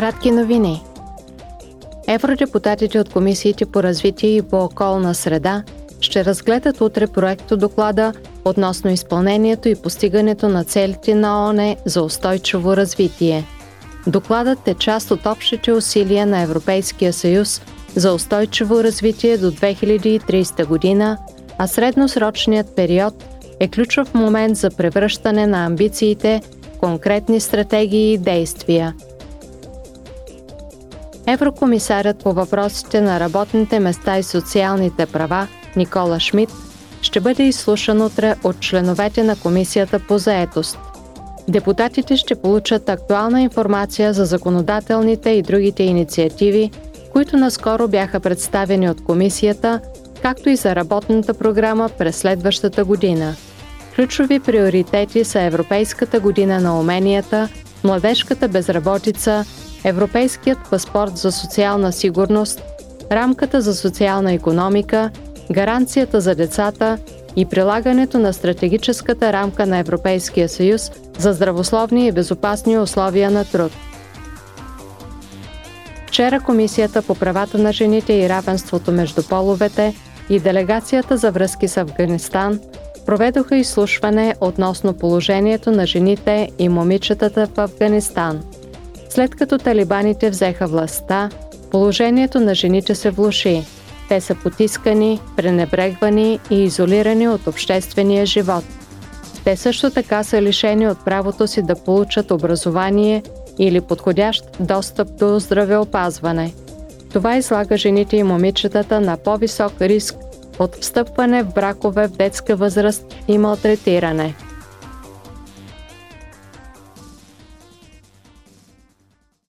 Кратки новини. Евродепутатите от комисиите по развитие и по околна среда ще разгледат утре проекто доклада относно изпълнението и постигането на целите на ООН за устойчиво развитие. Докладът е част от общите усилия на Европейския съюз за устойчиво развитие до 2030 година, а средносрочният период е ключов момент за превръщане на амбициите в конкретни стратегии и действия – Еврокомисарят по въпросите на работните места и социалните права Никола Шмидт ще бъде изслушан утре от членовете на Комисията по заетост. Депутатите ще получат актуална информация за законодателните и другите инициативи, които наскоро бяха представени от Комисията, както и за работната програма през следващата година. Ключови приоритети са Европейската година на уменията, младежката безработица Европейският паспорт за социална сигурност, рамката за социална економика, гаранцията за децата и прилагането на стратегическата рамка на Европейския съюз за здравословни и безопасни условия на труд. Вчера Комисията по правата на жените и равенството между половете и Делегацията за връзки с Афганистан проведоха изслушване относно положението на жените и момичетата в Афганистан – след като талибаните взеха властта, положението на жените се влуши. Те са потискани, пренебрегвани и изолирани от обществения живот. Те също така са лишени от правото си да получат образование или подходящ достъп до здравеопазване. Това излага жените и момичетата на по-висок риск от встъпване в бракове в детска възраст и малтретиране –